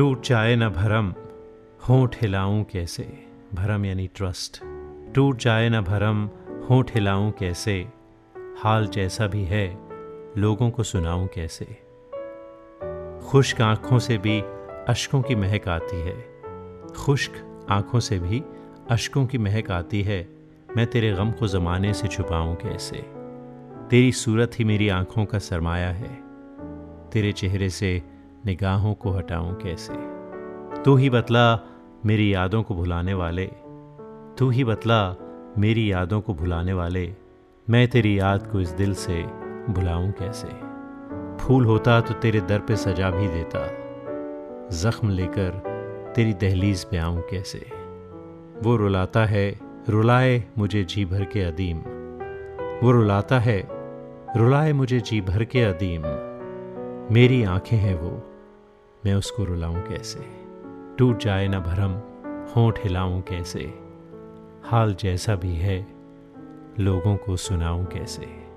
टूट जाए न भरम, होंठ हिलाऊं कैसे? भरम यानी ट्रस्ट टूट जाए न भरम, होंठ हिलाऊं कैसे? हाल जैसा भी है, लोगों को सुनाऊं कैसे? खुश्क आँखों से भी अशकों की महक आती है। खुश्क आँखों से भी अशकों की महक आती है। मैं तेरे गम को ज़माने से छुपाऊं कैसे? तेरी सूरत ही मेरी आँखों का सरमाया है। तेरे चेहरे से निगाहों को हटाऊं कैसे? तू ही बतला मेरी यादों को भुलाने वाले। तू ही बतला मेरी यादों को भुलाने वाले। मैं तेरी याद को इस दिल से भुलाऊं कैसे? फूल होता तो तेरे दर पे सजा भी देता। जख्म लेकर तेरी दहलीज पे आऊँ कैसे? वो रुलाता है, रुलाए मुझे जी भर के अदीम। वो रुलाता है, रुलाए मुझे जी भर के अदीम। मेरी आँखें हैं वो मैं उसको रुलाऊं कैसे? टूट जाए ना भरम, होंठ हिलाऊं कैसे? हाल जैसा भी है, लोगों को सुनाऊं कैसे?